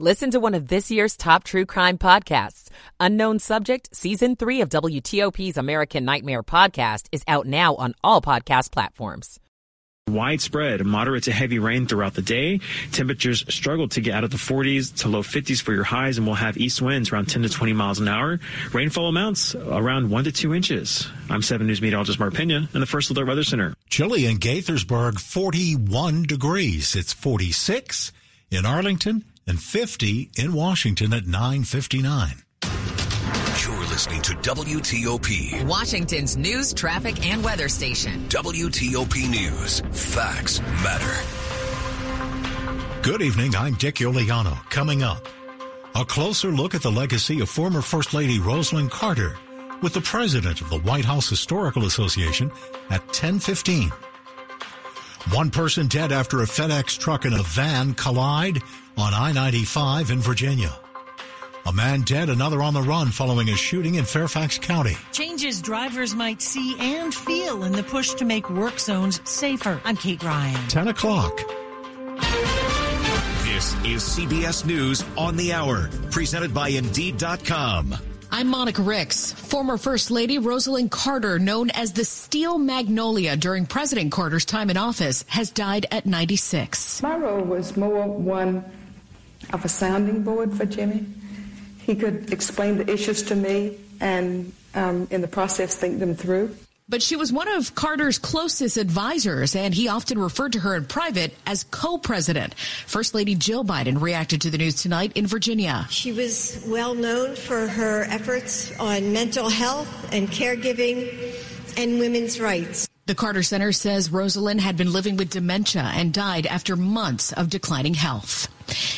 Listen to one of this year's top true crime podcasts. Unknown Subject, Season 3 of WTOP's American Nightmare podcast is out now on all podcast platforms. Widespread moderate to heavy rain throughout the day. Temperatures struggle to get out of the 40s to low 50s for your highs, and we'll have east winds around 10 to 20 miles an hour. Rainfall amounts around 1 to 2 inches. I'm 7 News meteorologist Mark Pena in the First Alert Weather Center. Chilly in Gaithersburg, 41 degrees. It's 46 in Arlington and 50 in Washington at 959. You're listening to WTOP. Washington's news, traffic, and weather station. WTOP News. Facts matter. Good evening. I'm Dick Uliano. Coming up, a closer look at the legacy of former First Lady Rosalynn Carter with the president of the White House Historical Association at 1015. One person dead after a FedEx truck and a van collide on I-95 in Virginia. A man dead, another on the run following a shooting in Fairfax County. Changes drivers might see and feel in the push to make work zones safer. I'm Kate Ryan. 10 o'clock. This is CBS News on the Hour, presented by Indeed.com. I'm Monica Ricks. Former First Lady Rosalynn Carter, known as the Steel Magnolia during President Carter's time in office, has died at 96. My role was more one of a sounding board for Jimmy. He could explain the issues to me and, um, in the process, think them through. But she was one of Carter's closest advisors, and he often referred to her in private as co-president. First Lady Jill Biden reacted to the news tonight in Virginia. She was well known for her efforts on mental health and caregiving and women's rights. The Carter Center says Rosalynn had been living with dementia and died after months of declining health.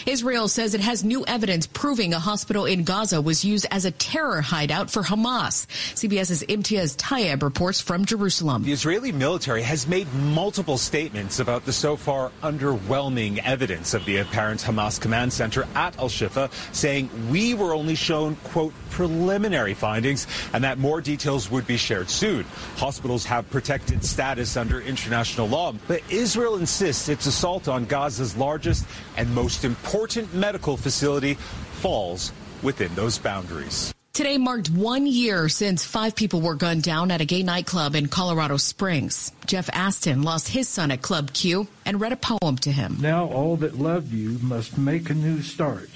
Israel says it has new evidence proving a hospital in Gaza was used as a terror hideout for Hamas. CBS's Imtiaz Tyab reports from Jerusalem. The Israeli military has made multiple statements about the so far underwhelming evidence of the apparent Hamas command center at Al Shifa, saying we were only shown, quote, preliminary findings and that more details would be shared soon. Hospitals have protected status under international law, but Israel insists its assault on Gaza's largest and most important medical facility falls within those boundaries. Today marked one year since five people were gunned down at a gay nightclub in Colorado Springs. Jeff Aston lost his son at Club Q and read a poem to him. Now all that love you must make a new start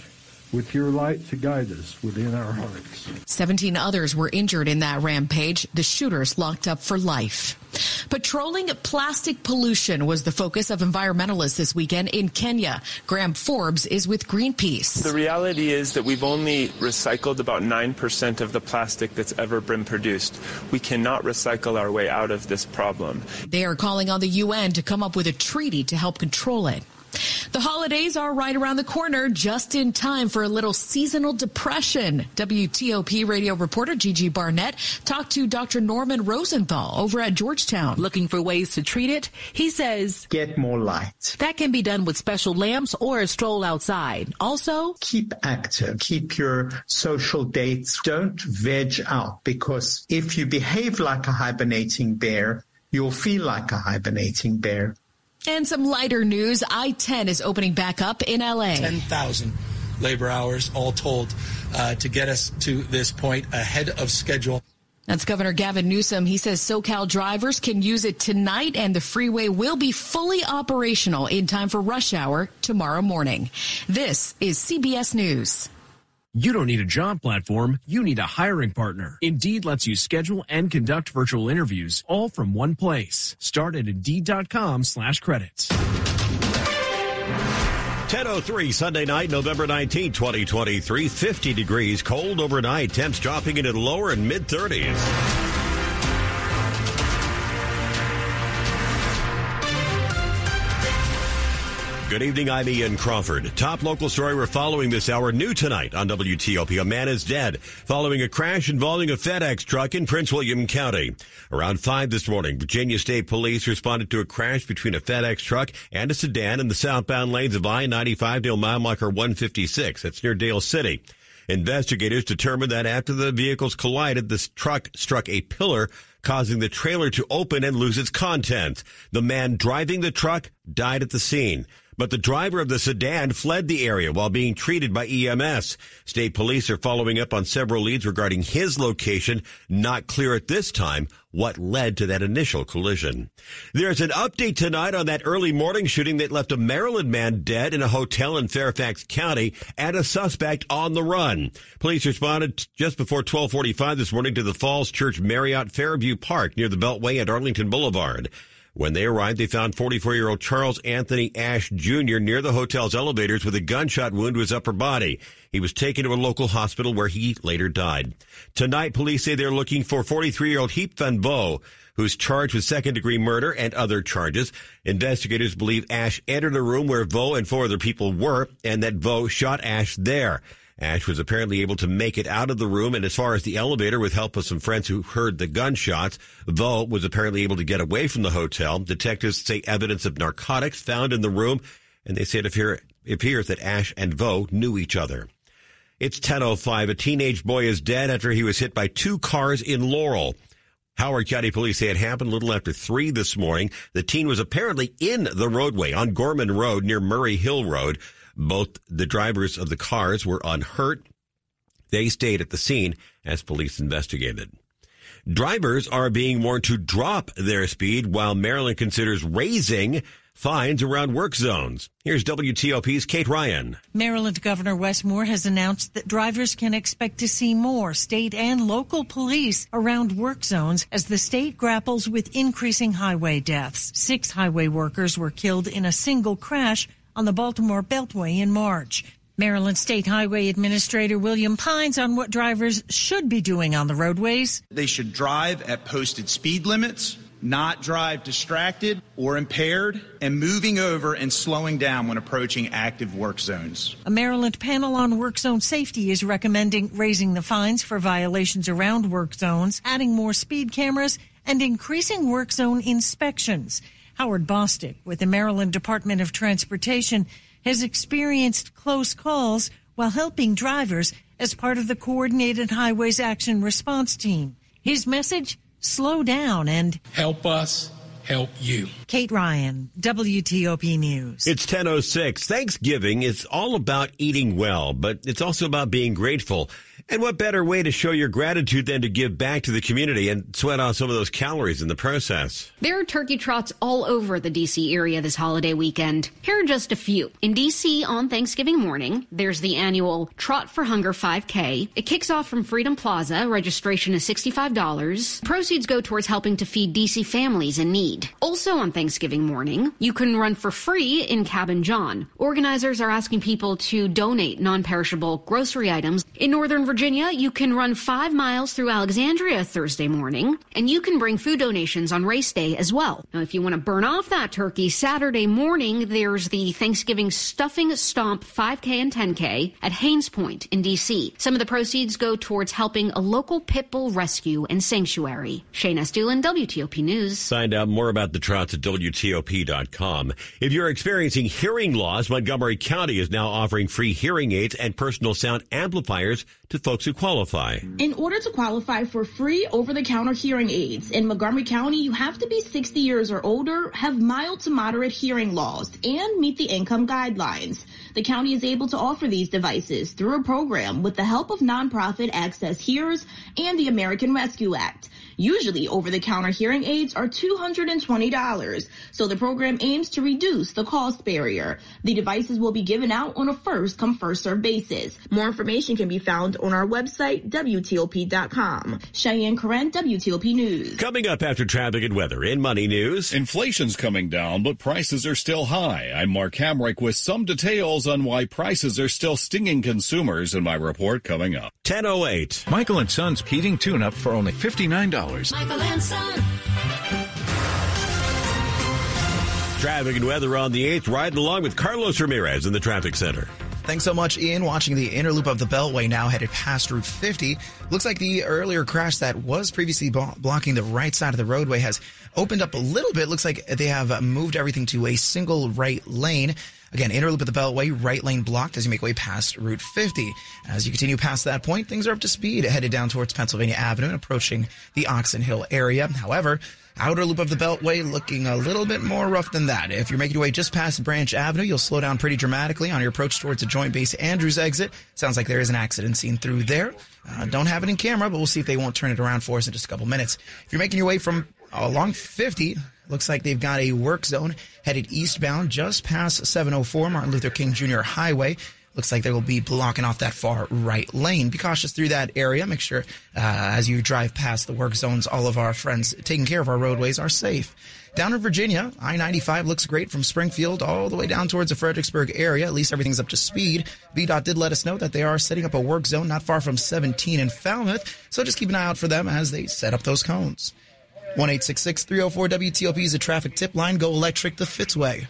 with your light to guide us within our hearts. 17 others were injured in that rampage, the shooters locked up for life. Patrolling plastic pollution was the focus of environmentalists this weekend in Kenya. Graham Forbes is with Greenpeace. The reality is that we've only recycled about 9% of the plastic that's ever been produced. We cannot recycle our way out of this problem. They are calling on the UN to come up with a treaty to help control it. The holidays are right around the corner, just in time for a little seasonal depression. WTOP radio reporter Gigi Barnett talked to Dr. Norman Rosenthal over at Georgetown. Looking for ways to treat it? He says, Get more light. That can be done with special lamps or a stroll outside. Also, keep active. Keep your social dates. Don't veg out because if you behave like a hibernating bear, you'll feel like a hibernating bear. And some lighter news. I-10 is opening back up in LA. 10,000 labor hours all told uh, to get us to this point ahead of schedule. That's Governor Gavin Newsom. He says SoCal drivers can use it tonight and the freeway will be fully operational in time for rush hour tomorrow morning. This is CBS News. You don't need a job platform, you need a hiring partner. Indeed lets you schedule and conduct virtual interviews all from one place. Start at Indeed.com slash credits. 10.03 Sunday night, November 19, 2023. 50 degrees, cold overnight. Temps dropping into the lower and mid 30s. Good evening, I'm Ian Crawford. Top local story we're following this hour, new tonight on WTOP. A man is dead following a crash involving a FedEx truck in Prince William County. Around 5 this morning, Virginia State Police responded to a crash between a FedEx truck and a sedan in the southbound lanes of I-95 near mile marker 156. That's near Dale City. Investigators determined that after the vehicles collided, this truck struck a pillar, causing the trailer to open and lose its contents. The man driving the truck died at the scene but the driver of the sedan fled the area while being treated by EMS. State police are following up on several leads regarding his location. Not clear at this time what led to that initial collision. There's an update tonight on that early morning shooting that left a Maryland man dead in a hotel in Fairfax County and a suspect on the run. Police responded just before 1245 this morning to the Falls Church Marriott Fairview Park near the Beltway at Arlington Boulevard. When they arrived, they found 44-year-old Charles Anthony Ash Jr. near the hotel's elevators with a gunshot wound to his upper body. He was taken to a local hospital where he later died. Tonight, police say they're looking for 43-year-old Hiep Van Vo, who's charged with second-degree murder and other charges. Investigators believe Ash entered a room where Vo and four other people were, and that Vo shot Ash there. Ash was apparently able to make it out of the room, and as far as the elevator, with help of some friends who heard the gunshots, Vo was apparently able to get away from the hotel. Detectives say evidence of narcotics found in the room, and they say it appears that Ash and Vo knew each other. It's 10.05. A teenage boy is dead after he was hit by two cars in Laurel. Howard County Police say it happened a little after 3 this morning. The teen was apparently in the roadway on Gorman Road near Murray Hill Road. Both the drivers of the cars were unhurt. They stayed at the scene as police investigated. Drivers are being warned to drop their speed while Maryland considers raising fines around work zones. Here's WTOP's Kate Ryan. Maryland Governor Wes Moore has announced that drivers can expect to see more state and local police around work zones as the state grapples with increasing highway deaths. Six highway workers were killed in a single crash on the Baltimore Beltway in March. Maryland State Highway Administrator William Pines on what drivers should be doing on the roadways. They should drive at posted speed limits, not drive distracted or impaired, and moving over and slowing down when approaching active work zones. A Maryland panel on work zone safety is recommending raising the fines for violations around work zones, adding more speed cameras, and increasing work zone inspections. Howard Bostick with the Maryland Department of Transportation has experienced close calls while helping drivers as part of the Coordinated Highways Action Response Team. His message, slow down and help us help you. Kate Ryan, WTOP News. It's 10:06. Thanksgiving is all about eating well, but it's also about being grateful. And what better way to show your gratitude than to give back to the community and sweat off some of those calories in the process? There are turkey trots all over the DC area this holiday weekend. Here are just a few. In DC on Thanksgiving morning, there's the annual Trot for Hunger 5K. It kicks off from Freedom Plaza. Registration is $65. Proceeds go towards helping to feed DC families in need. Also on Thanksgiving morning, you can run for free in Cabin John. Organizers are asking people to donate non-perishable grocery items in Northern Virginia you can run five miles through Alexandria Thursday morning, and you can bring food donations on race day as well. Now, if you want to burn off that turkey, Saturday morning, there's the Thanksgiving Stuffing Stomp 5K and 10K at Hains Point in D.C. Some of the proceeds go towards helping a local pit bull rescue and sanctuary. Shayna Estulin, WTOP News. Find out more about the trots at WTOP.com. If you're experiencing hearing loss, Montgomery County is now offering free hearing aids and personal sound amplifiers to folks who qualify. In order to qualify for free over the counter hearing aids in Montgomery County, you have to be 60 years or older, have mild to moderate hearing loss, and meet the income guidelines. The county is able to offer these devices through a program with the help of nonprofit Access Hears and the American Rescue Act. Usually over-the-counter hearing aids are $220, so the program aims to reduce the cost barrier. The devices will be given out on a first-come, first-served basis. More information can be found on our website, WTOP.com. Cheyenne Corin, WTOP News. Coming up after traffic and weather in Money News. Inflation's coming down, but prices are still high. I'm Mark Hamrick with some details on why prices are still stinging consumers in my report coming up. 1008. Michael and Son's heating tune-up for only $59. Michael and Son. Traffic and weather on the 8th, riding along with Carlos Ramirez in the traffic center. Thanks so much, Ian. Watching the inner loop of the Beltway now headed past Route 50. Looks like the earlier crash that was previously blocking the right side of the roadway has opened up a little bit. Looks like they have moved everything to a single right lane. Again, inner loop of the Beltway, right lane blocked as you make way past Route 50. As you continue past that point, things are up to speed, headed down towards Pennsylvania Avenue and approaching the Oxon Hill area. However, outer loop of the Beltway looking a little bit more rough than that. If you're making your way just past Branch Avenue, you'll slow down pretty dramatically on your approach towards the Joint Base Andrews exit. Sounds like there is an accident scene through there. Uh, don't have it in camera, but we'll see if they won't turn it around for us in just a couple minutes. If you're making your way from along 50, Looks like they've got a work zone headed eastbound just past 704 Martin Luther King Jr. Highway. Looks like they will be blocking off that far right lane. Be cautious through that area. Make sure uh, as you drive past the work zones, all of our friends taking care of our roadways are safe. Down in Virginia, I 95 looks great from Springfield all the way down towards the Fredericksburg area. At least everything's up to speed. VDOT did let us know that they are setting up a work zone not far from 17 in Falmouth, so just keep an eye out for them as they set up those cones. 1 304 WTOP is a traffic tip line. Go electric the Fitzway.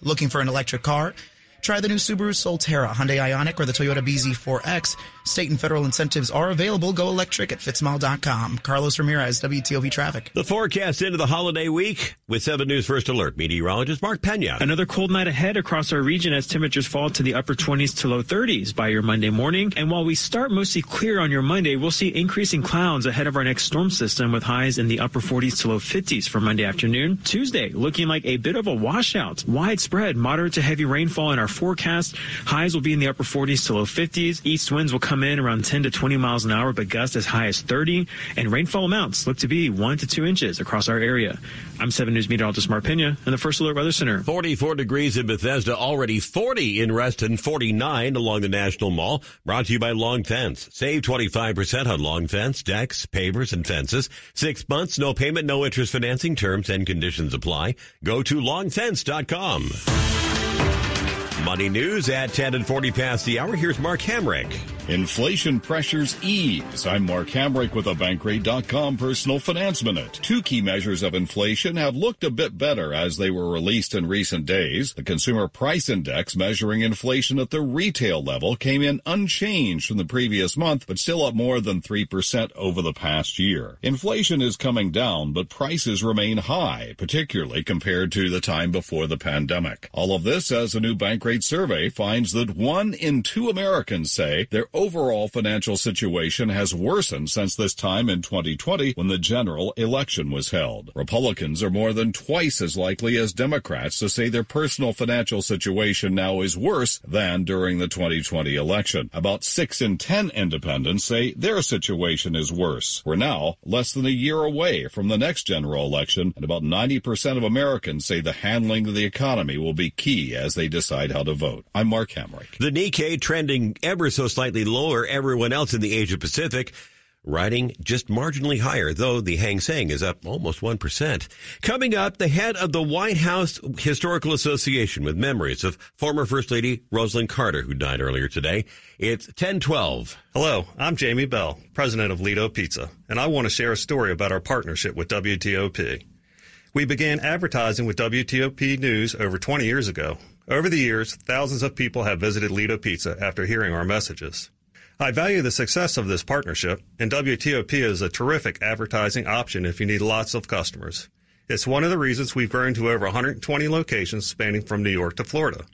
Looking for an electric car? Try the new Subaru Solterra, Hyundai Ioniq, or the Toyota BZ4X. State and federal incentives are available. Go electric at fitzmall.com. Carlos Ramirez, WTOP Traffic. The forecast into the holiday week with 7 News First Alert meteorologist Mark Pena. Another cold night ahead across our region as temperatures fall to the upper 20s to low 30s by your Monday morning. And while we start mostly clear on your Monday, we'll see increasing clouds ahead of our next storm system with highs in the upper 40s to low 50s for Monday afternoon. Tuesday, looking like a bit of a washout. Widespread moderate to heavy rainfall in our forecast. Highs will be in the upper 40s to low 50s. East winds will come in around 10 to 20 miles an hour, but gusts as high as 30. And rainfall amounts look to be 1 to 2 inches across our area. I'm 7 News meteorologist Mark Pena in the First Alert Weather Center. 44 degrees in Bethesda, already 40 in Reston, 49 along the National Mall. Brought to you by Long Fence. Save 25% on Long Fence, decks, pavers, and fences. Six months, no payment, no interest financing terms and conditions apply. Go to longfence.com. Money news at 10 and 40 past the hour. Here's Mark Hamrick. Inflation pressures ease. I'm Mark Hamrick with a Bankrate.com personal finance minute. Two key measures of inflation have looked a bit better as they were released in recent days. The Consumer Price Index measuring inflation at the retail level came in unchanged from the previous month, but still up more than 3% over the past year. Inflation is coming down, but prices remain high, particularly compared to the time before the pandemic. All of this as a new Bankrate survey finds that one in two Americans say their overall financial situation has worsened since this time in 2020 when the general election was held. Republicans are more than twice as likely as Democrats to say their personal financial situation now is worse than during the 2020 election. About 6 in 10 independents say their situation is worse. We're now less than a year away from the next general election, and about 90% of Americans say the handling of the economy will be key as they decide how to vote. I'm Mark Hamrick. The Nikkei trending ever so slightly lower. Everyone else in the Asia Pacific riding just marginally higher, though the Hang Seng is up almost 1%. Coming up, the head of the White House Historical Association with memories of former First Lady Rosalynn Carter, who died earlier today. It's 1012. Hello, I'm Jamie Bell, president of Ledo Pizza, and I want to share a story about our partnership with WTOP. We began advertising with WTOP News over 20 years ago. Over the years, thousands of people have visited Ledo Pizza after hearing our messages. I value the success of this partnership, and WTOP is a terrific advertising option if you need lots of customers. It's one of the reasons we've grown to over 120 locations spanning from New York to Florida.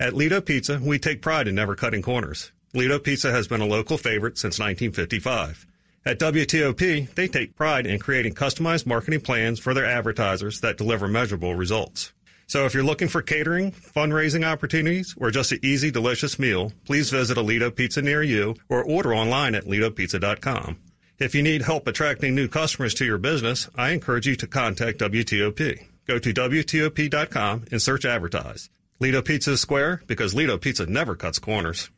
At Ledo Pizza, we take pride in never cutting corners. Ledo Pizza has been a local favorite since 1955. At WTOP, they take pride in creating customized marketing plans for their advertisers that deliver measurable results. So if you're looking for catering, fundraising opportunities, or just an easy, delicious meal, please visit a Pizza near you or order online at ledopizza.com. If you need help attracting new customers to your business, I encourage you to contact WTOP. Go to WTOP.com and search advertise. Ledo Pizza square because Ledo Pizza never cuts corners.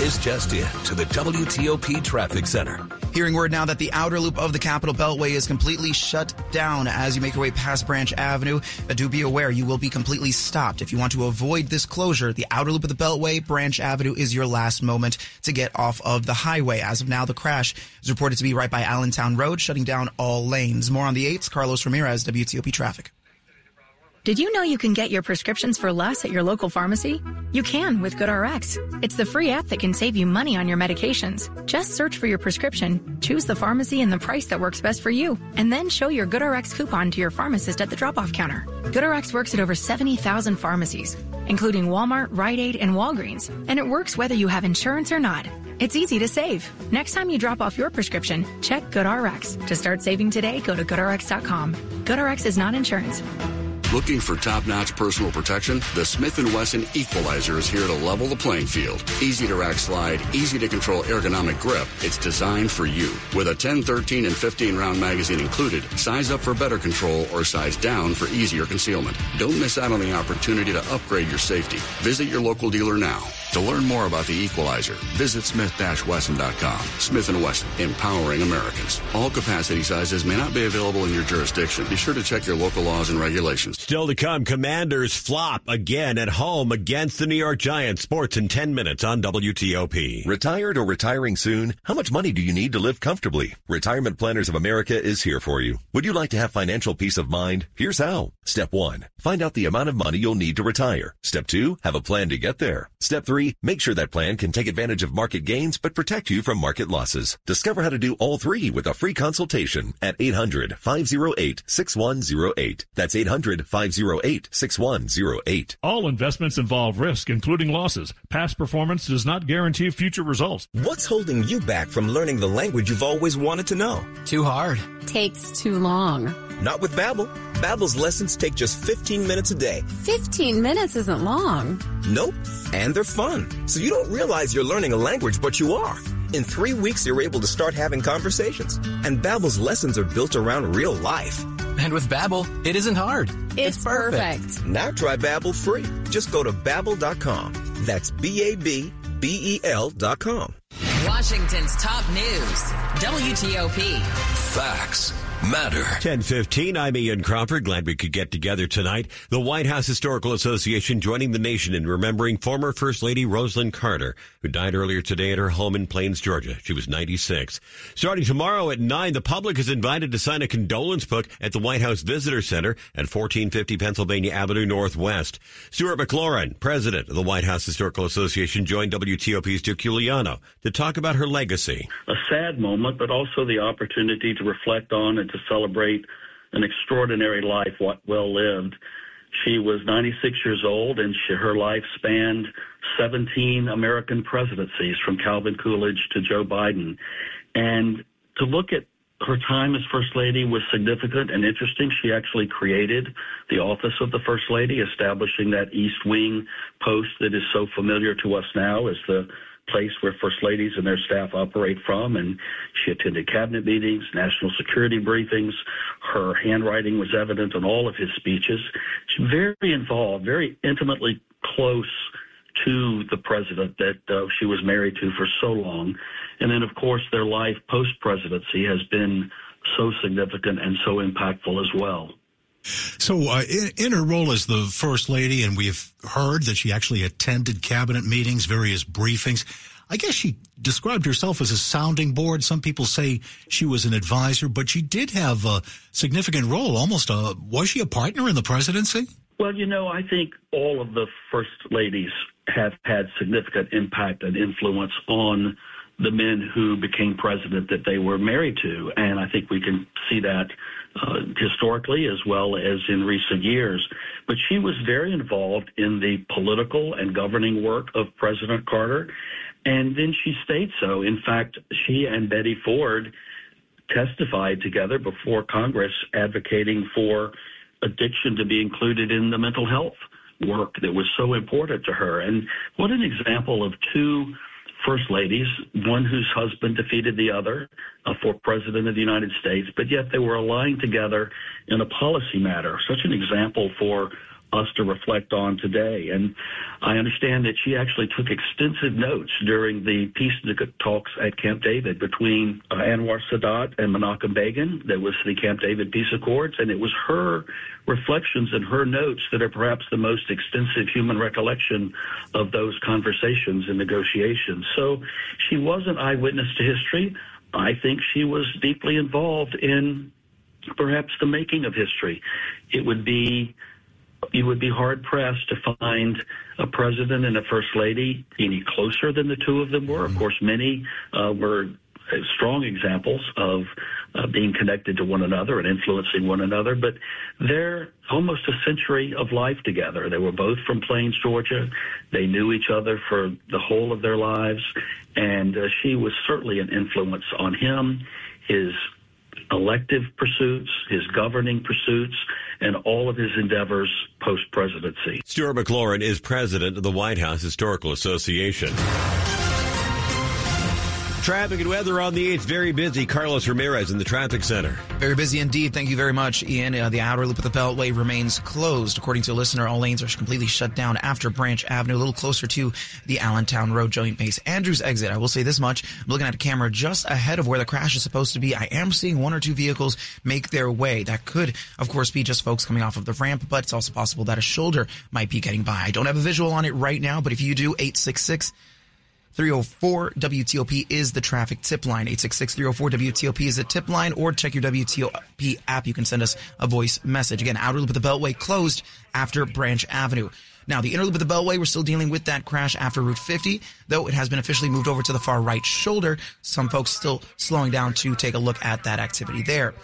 This just in to the WTOP Traffic Center. Hearing word now that the outer loop of the Capitol Beltway is completely shut down as you make your way past Branch Avenue. But do be aware you will be completely stopped. If you want to avoid this closure, the outer loop of the Beltway, Branch Avenue is your last moment to get off of the highway. As of now, the crash is reported to be right by Allentown Road, shutting down all lanes. More on the 8th, Carlos Ramirez, WTOP Traffic. Did you know you can get your prescriptions for less at your local pharmacy? You can with GoodRx. It's the free app that can save you money on your medications. Just search for your prescription, choose the pharmacy and the price that works best for you, and then show your GoodRx coupon to your pharmacist at the drop-off counter. GoodRx works at over 70,000 pharmacies, including Walmart, Rite Aid, and Walgreens, and it works whether you have insurance or not. It's easy to save. Next time you drop off your prescription, check GoodRx. To start saving today, go to goodrx.com. GoodRx is not insurance. Looking for top-notch personal protection? The Smith & Wesson Equalizer is here to level the playing field. Easy to rack slide, easy to control ergonomic grip. It's designed for you. With a 10, 13, and 15 round magazine included, size up for better control or size down for easier concealment. Don't miss out on the opportunity to upgrade your safety. Visit your local dealer now. To learn more about the Equalizer, visit smith-wesson.com. Smith & Wesson, empowering Americans. All capacity sizes may not be available in your jurisdiction. Be sure to check your local laws and regulations. Still to come, Commanders flop again at home against the New York Giants. Sports in 10 minutes on WTOP. Retired or retiring soon? How much money do you need to live comfortably? Retirement Planners of America is here for you. Would you like to have financial peace of mind? Here's how. Step one, find out the amount of money you'll need to retire. Step two, have a plan to get there. Step three, make sure that plan can take advantage of market gains but protect you from market losses. Discover how to do all three with a free consultation at 800-508-6108. That's 800-508-6108. All investments involve risk, including losses. Past performance does not guarantee future results. What's holding you back from learning the language you've always wanted to know? Too hard. Takes too long. Not with Babbel. Babbel's lessons take just 15 minutes a day. 15 minutes isn't long. Nope. And they're fun. So you don't realize you're learning a language, but you are. In three weeks, you're able to start having conversations. And Babbel's lessons are built around real life. And with Babbel, it isn't hard. It's, it's perfect. perfect. Now try Babbel free. Just go to babbel.com. That's B-A-B-B-E-L dot com. Washington's top news. WTOP. Facts matter. 1015, I'm Ian Crawford. Glad we could get together tonight. The White House Historical Association joining the nation in remembering former First Lady Rosalynn Carter, who died earlier today at her home in Plains, Georgia. She was 96. Starting tomorrow at 9, the public is invited to sign a condolence book at the White House Visitor Center at 1450 Pennsylvania Avenue Northwest. Stuart McLaurin, president of the White House Historical Association, joined WTOP's Duke Giuliano to talk about her legacy. A sad moment, but also the opportunity to reflect on and to celebrate an extraordinary life, well lived. She was 96 years old, and she, her life spanned 17 American presidencies, from Calvin Coolidge to Joe Biden. And to look at her time as First Lady was significant and interesting. She actually created the office of the First Lady, establishing that East Wing post that is so familiar to us now as the place where first ladies and their staff operate from. And she attended cabinet meetings, national security briefings. Her handwriting was evident in all of his speeches. She's very involved, very intimately close to the president that uh, she was married to for so long. And then, of course, their life post presidency has been so significant and so impactful as well. So, uh, in, in, her role as the first lady, and we've heard that she actually attended cabinet meetings, various briefings. I guess she described herself as a sounding board. Some people say she was an advisor, but she did have a significant role. Almost a was she a partner in the presidency? Well, you know, I think all of the first ladies have had significant impact and influence on the men who became president that they were married to, and I think we can see that uh, historically as well as in recent years. But she was very involved in the political and governing work of President Carter. And then she stayed so. In fact, she and Betty Ford testified together before Congress advocating for addiction to be included in the mental health work that was so important to her. And what an example of two first ladies, one whose husband defeated the other uh, for president of the United States, but yet they were aligned together in a policy matter. Such an example for us to reflect on today. And I understand that she actually took extensive notes during the peace talks at Camp David between uh, Anwar Sadat and Menachem Begin. That was the Camp David Peace Accords. And it was her reflections and her notes that are perhaps the most extensive human recollection of those conversations and negotiations. So she was an eyewitness to history. I think she was deeply involved in perhaps the making of history. It would be you would be hard pressed to find a president and a first lady any closer than the two of them were. Of course, many uh, were strong examples of uh, being connected to one another and influencing one another, but they're almost a century of life together. They were both from Plains, Georgia. They knew each other for the whole of their lives, and uh, she was certainly an influence on him, his elective pursuits, his governing pursuits, and all of his endeavors post presidency. Stuart McLaurin is president of the White House Historical Association. Traffic and weather on the 8th, very busy. Carlos Ramirez in the traffic center. Very busy indeed. Thank you very much, Ian. Uh, the outer loop of the Beltway remains closed. According to a listener, all lanes are completely shut down after Branch Avenue, a little closer to the Allentown Road Joint Base. Andrews exit. I will say this much. I'm looking at a camera just ahead of where the crash is supposed to be. I am seeing one or two vehicles make their way. That could, of course, be just folks coming off of the ramp, but it's also possible that a shoulder might be getting by. I don't have a visual on it right now, but if you do, 866- 304 WTOP is the traffic tip line. 866 304 WTOP is the tip line, or check your WTOP app. You can send us a voice message. Again, outer loop of the Beltway closed after Branch Avenue. Now, the inner loop of the Beltway, we're still dealing with that crash after Route 50, though it has been officially moved over to the far right shoulder. Some folks still slowing down to take a look at that activity there.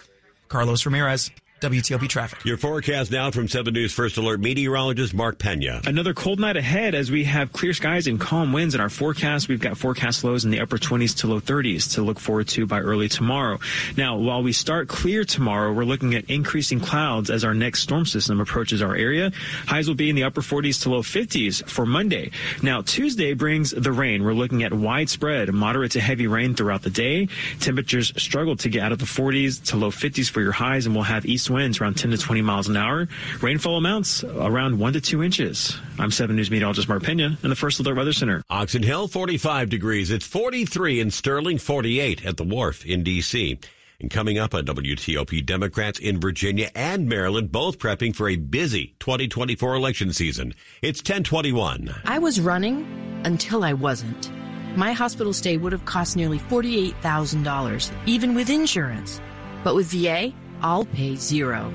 Carlos Ramirez, WTOP traffic. Your forecast now from 7 News First Alert meteorologist Mark Pena. Another cold night ahead as we have clear skies and calm winds in our forecast. We've got forecast lows in the upper 20s to low 30s to look forward to by early tomorrow. Now, while we start clear tomorrow, we're looking at increasing clouds as our next storm system approaches our area. Highs will be in the upper 40s to low 50s for Monday. Now, Tuesday brings the rain. We're looking at widespread moderate to heavy rain throughout the day. Temperatures struggle to get out of the 40s to low 50s for your highs, and we'll have east winds around 10 to 20 miles an hour. Rainfall amounts around 1 to 2 inches. I'm 7 News meteorologist Mark Pena in the First Alert Weather Center. Oxon Hill, 45 degrees. It's 43 in Sterling, 48 at the Wharf in D.C. And coming up on WTOP, Democrats in Virginia and Maryland both prepping for a busy 2024 election season. It's 1021. I was running until I wasn't. My hospital stay would have cost nearly $48,000, even with insurance. But with VA, I'll pay zero.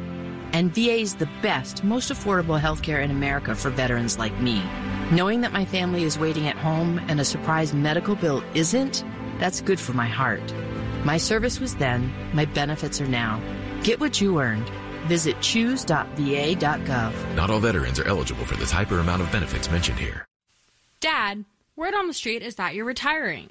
And VA is the best, most affordable healthcare in America for veterans like me. Knowing that my family is waiting at home and a surprise medical bill isn't, that's good for my heart. My service was then, my benefits are now. Get what you earned. Visit choose.va.gov. Not all veterans are eligible for the type or amount of benefits mentioned here. Dad, word on the street is that you're retiring.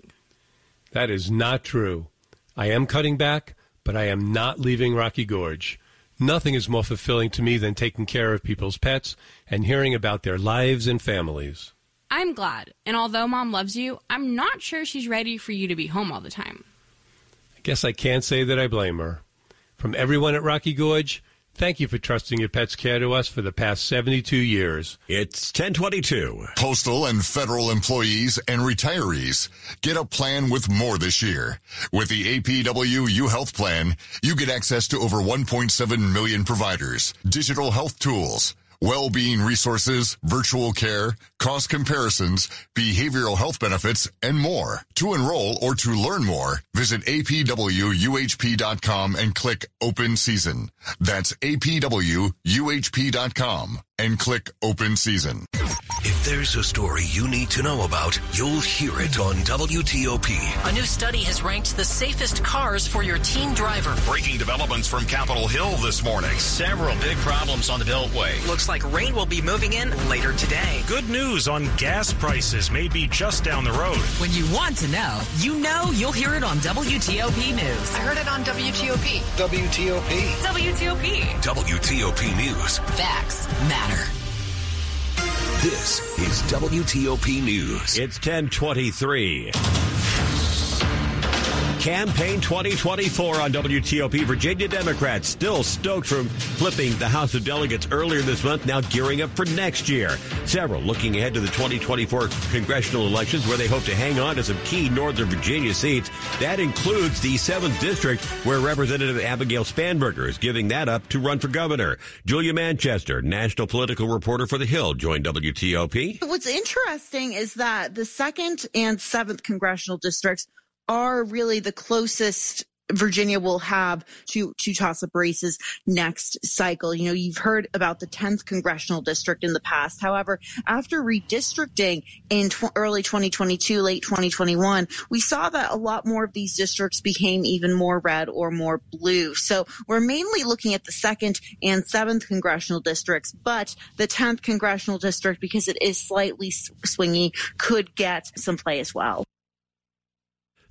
That is not true. I am cutting back, but I am not leaving Rocky Gorge. Nothing is more fulfilling to me than taking care of people's pets and hearing about their lives and families. I'm glad, and although mom loves you, I'm not sure she's ready for you to be home all the time. I guess I can't say that I blame her. From everyone at Rocky Gorge, Thank you for trusting your pet's care to us for the past 72 years. It's 1022. Postal and federal employees and retirees get a plan with more this year. With the APWU Health Plan, you get access to over 1.7 million providers, digital health tools, well-being resources, virtual care, cost comparisons, behavioral health benefits, and more. To enroll or to learn more, visit apwuhp.com and click Open Season. That's apwuhp.com and click Open Season. If there's a story you need to know about, you'll hear it on WTOP. A new study has ranked the safest cars for your teen driver. Breaking developments from Capitol Hill this morning. Several big problems on the Beltway. Looks like rain will be moving in later today. Good news on gas prices may be just down the road. When you want to know, you know you'll hear it on WTOP News. I heard it on WTOP. WTOP. WTOP. WTOP News. Facts matter. This is WTOP News. It's 1023. Campaign 2024 on WTOP. Virginia Democrats still stoked from flipping the House of Delegates earlier this month, now gearing up for next year. Several looking ahead to the 2024 congressional elections where they hope to hang on to some key Northern Virginia seats. That includes the 7th District where Representative Abigail Spanberger is giving that up to run for governor. Julia Manchester, national political reporter for The Hill, joined WTOP. What's interesting is that the 2nd and 7th congressional districts are really the closest Virginia will have to to toss up races next cycle. You know, you've heard about the 10th congressional district in the past. However, after redistricting in tw- early 2022, late 2021, we saw that a lot more of these districts became even more red or more blue. So we're mainly looking at the second and seventh congressional districts, but the 10th congressional district, because it is slightly swingy, could get some play as well.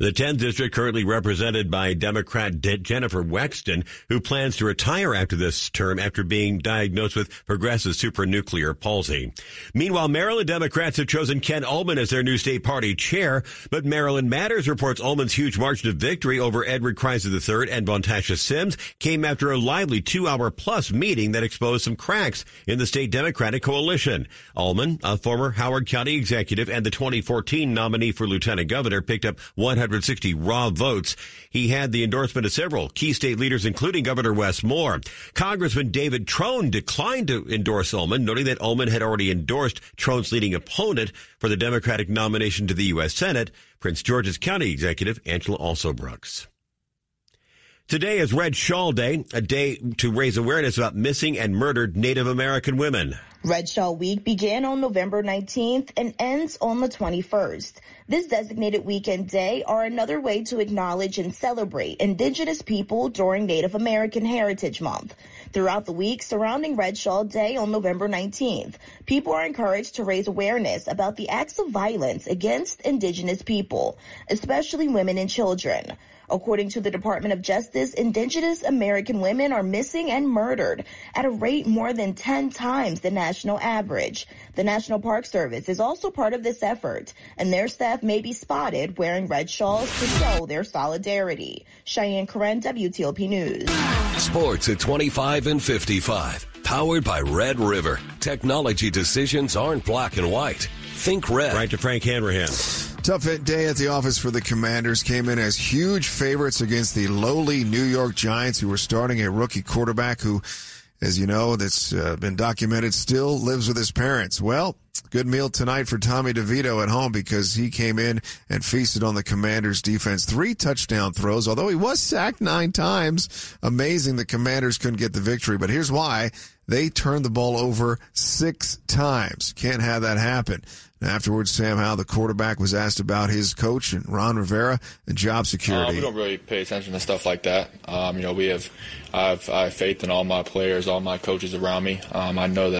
The 10th district currently represented by Democrat De- Jennifer Wexton, who plans to retire after this term after being diagnosed with progressive supranuclear palsy. Meanwhile, Maryland Democrats have chosen Ken Ulman as their new state party chair, but Maryland Matters reports Ulman's huge margin of victory over Edward Kreiser III and Vontasha Sims came after a lively two-hour plus meeting that exposed some cracks in the state Democratic coalition. Ulman, a former Howard County executive and the 2014 nominee for lieutenant governor, picked up 100 160 raw votes. He had the endorsement of several key state leaders, including Governor Wes Moore. Congressman David Trone declined to endorse Ulman, noting that Ulman had already endorsed Trone's leading opponent for the Democratic nomination to the U.S. Senate, Prince George's County Executive Angela Alsobrooks. Today is Red Shawl Day, a day to raise awareness about missing and murdered Native American women. Red Shawl Week began on November 19th and ends on the 21st. This designated weekend day are another way to acknowledge and celebrate Indigenous people during Native American Heritage Month. Throughout the week surrounding Red Shawl Day on November 19th, people are encouraged to raise awareness about the acts of violence against Indigenous people, especially women and children. According to the Department of Justice, Indigenous American women are missing and murdered at a rate more than 10 times the national average. The National Park Service is also part of this effort, and their staff may be spotted wearing red shawls to show their solidarity. Cheyenne Corin, WTOP News. Sports at 25 and 55. Powered by Red River. Technology decisions aren't black and white. Think red. Right to Frank Hanrahan. Tough day at the office for the Commanders. Came in as huge favorites against the lowly New York Giants, who were starting a rookie quarterback who, as you know, that's uh, been documented, still lives with his parents. Well, good meal tonight for Tommy DeVito at home because he came in and feasted on the Commanders defense. Three touchdown throws, although he was sacked nine times. Amazing the Commanders couldn't get the victory, but here's why. They turned the ball over six times. Can't have that happen. Afterwards, Sam Howell, the quarterback, was asked about his coach and Ron Rivera and job security. Uh, we don't really pay attention to stuff like that. Um, you know, we have I, have I have faith in all my players, all my coaches around me. Um, I know that.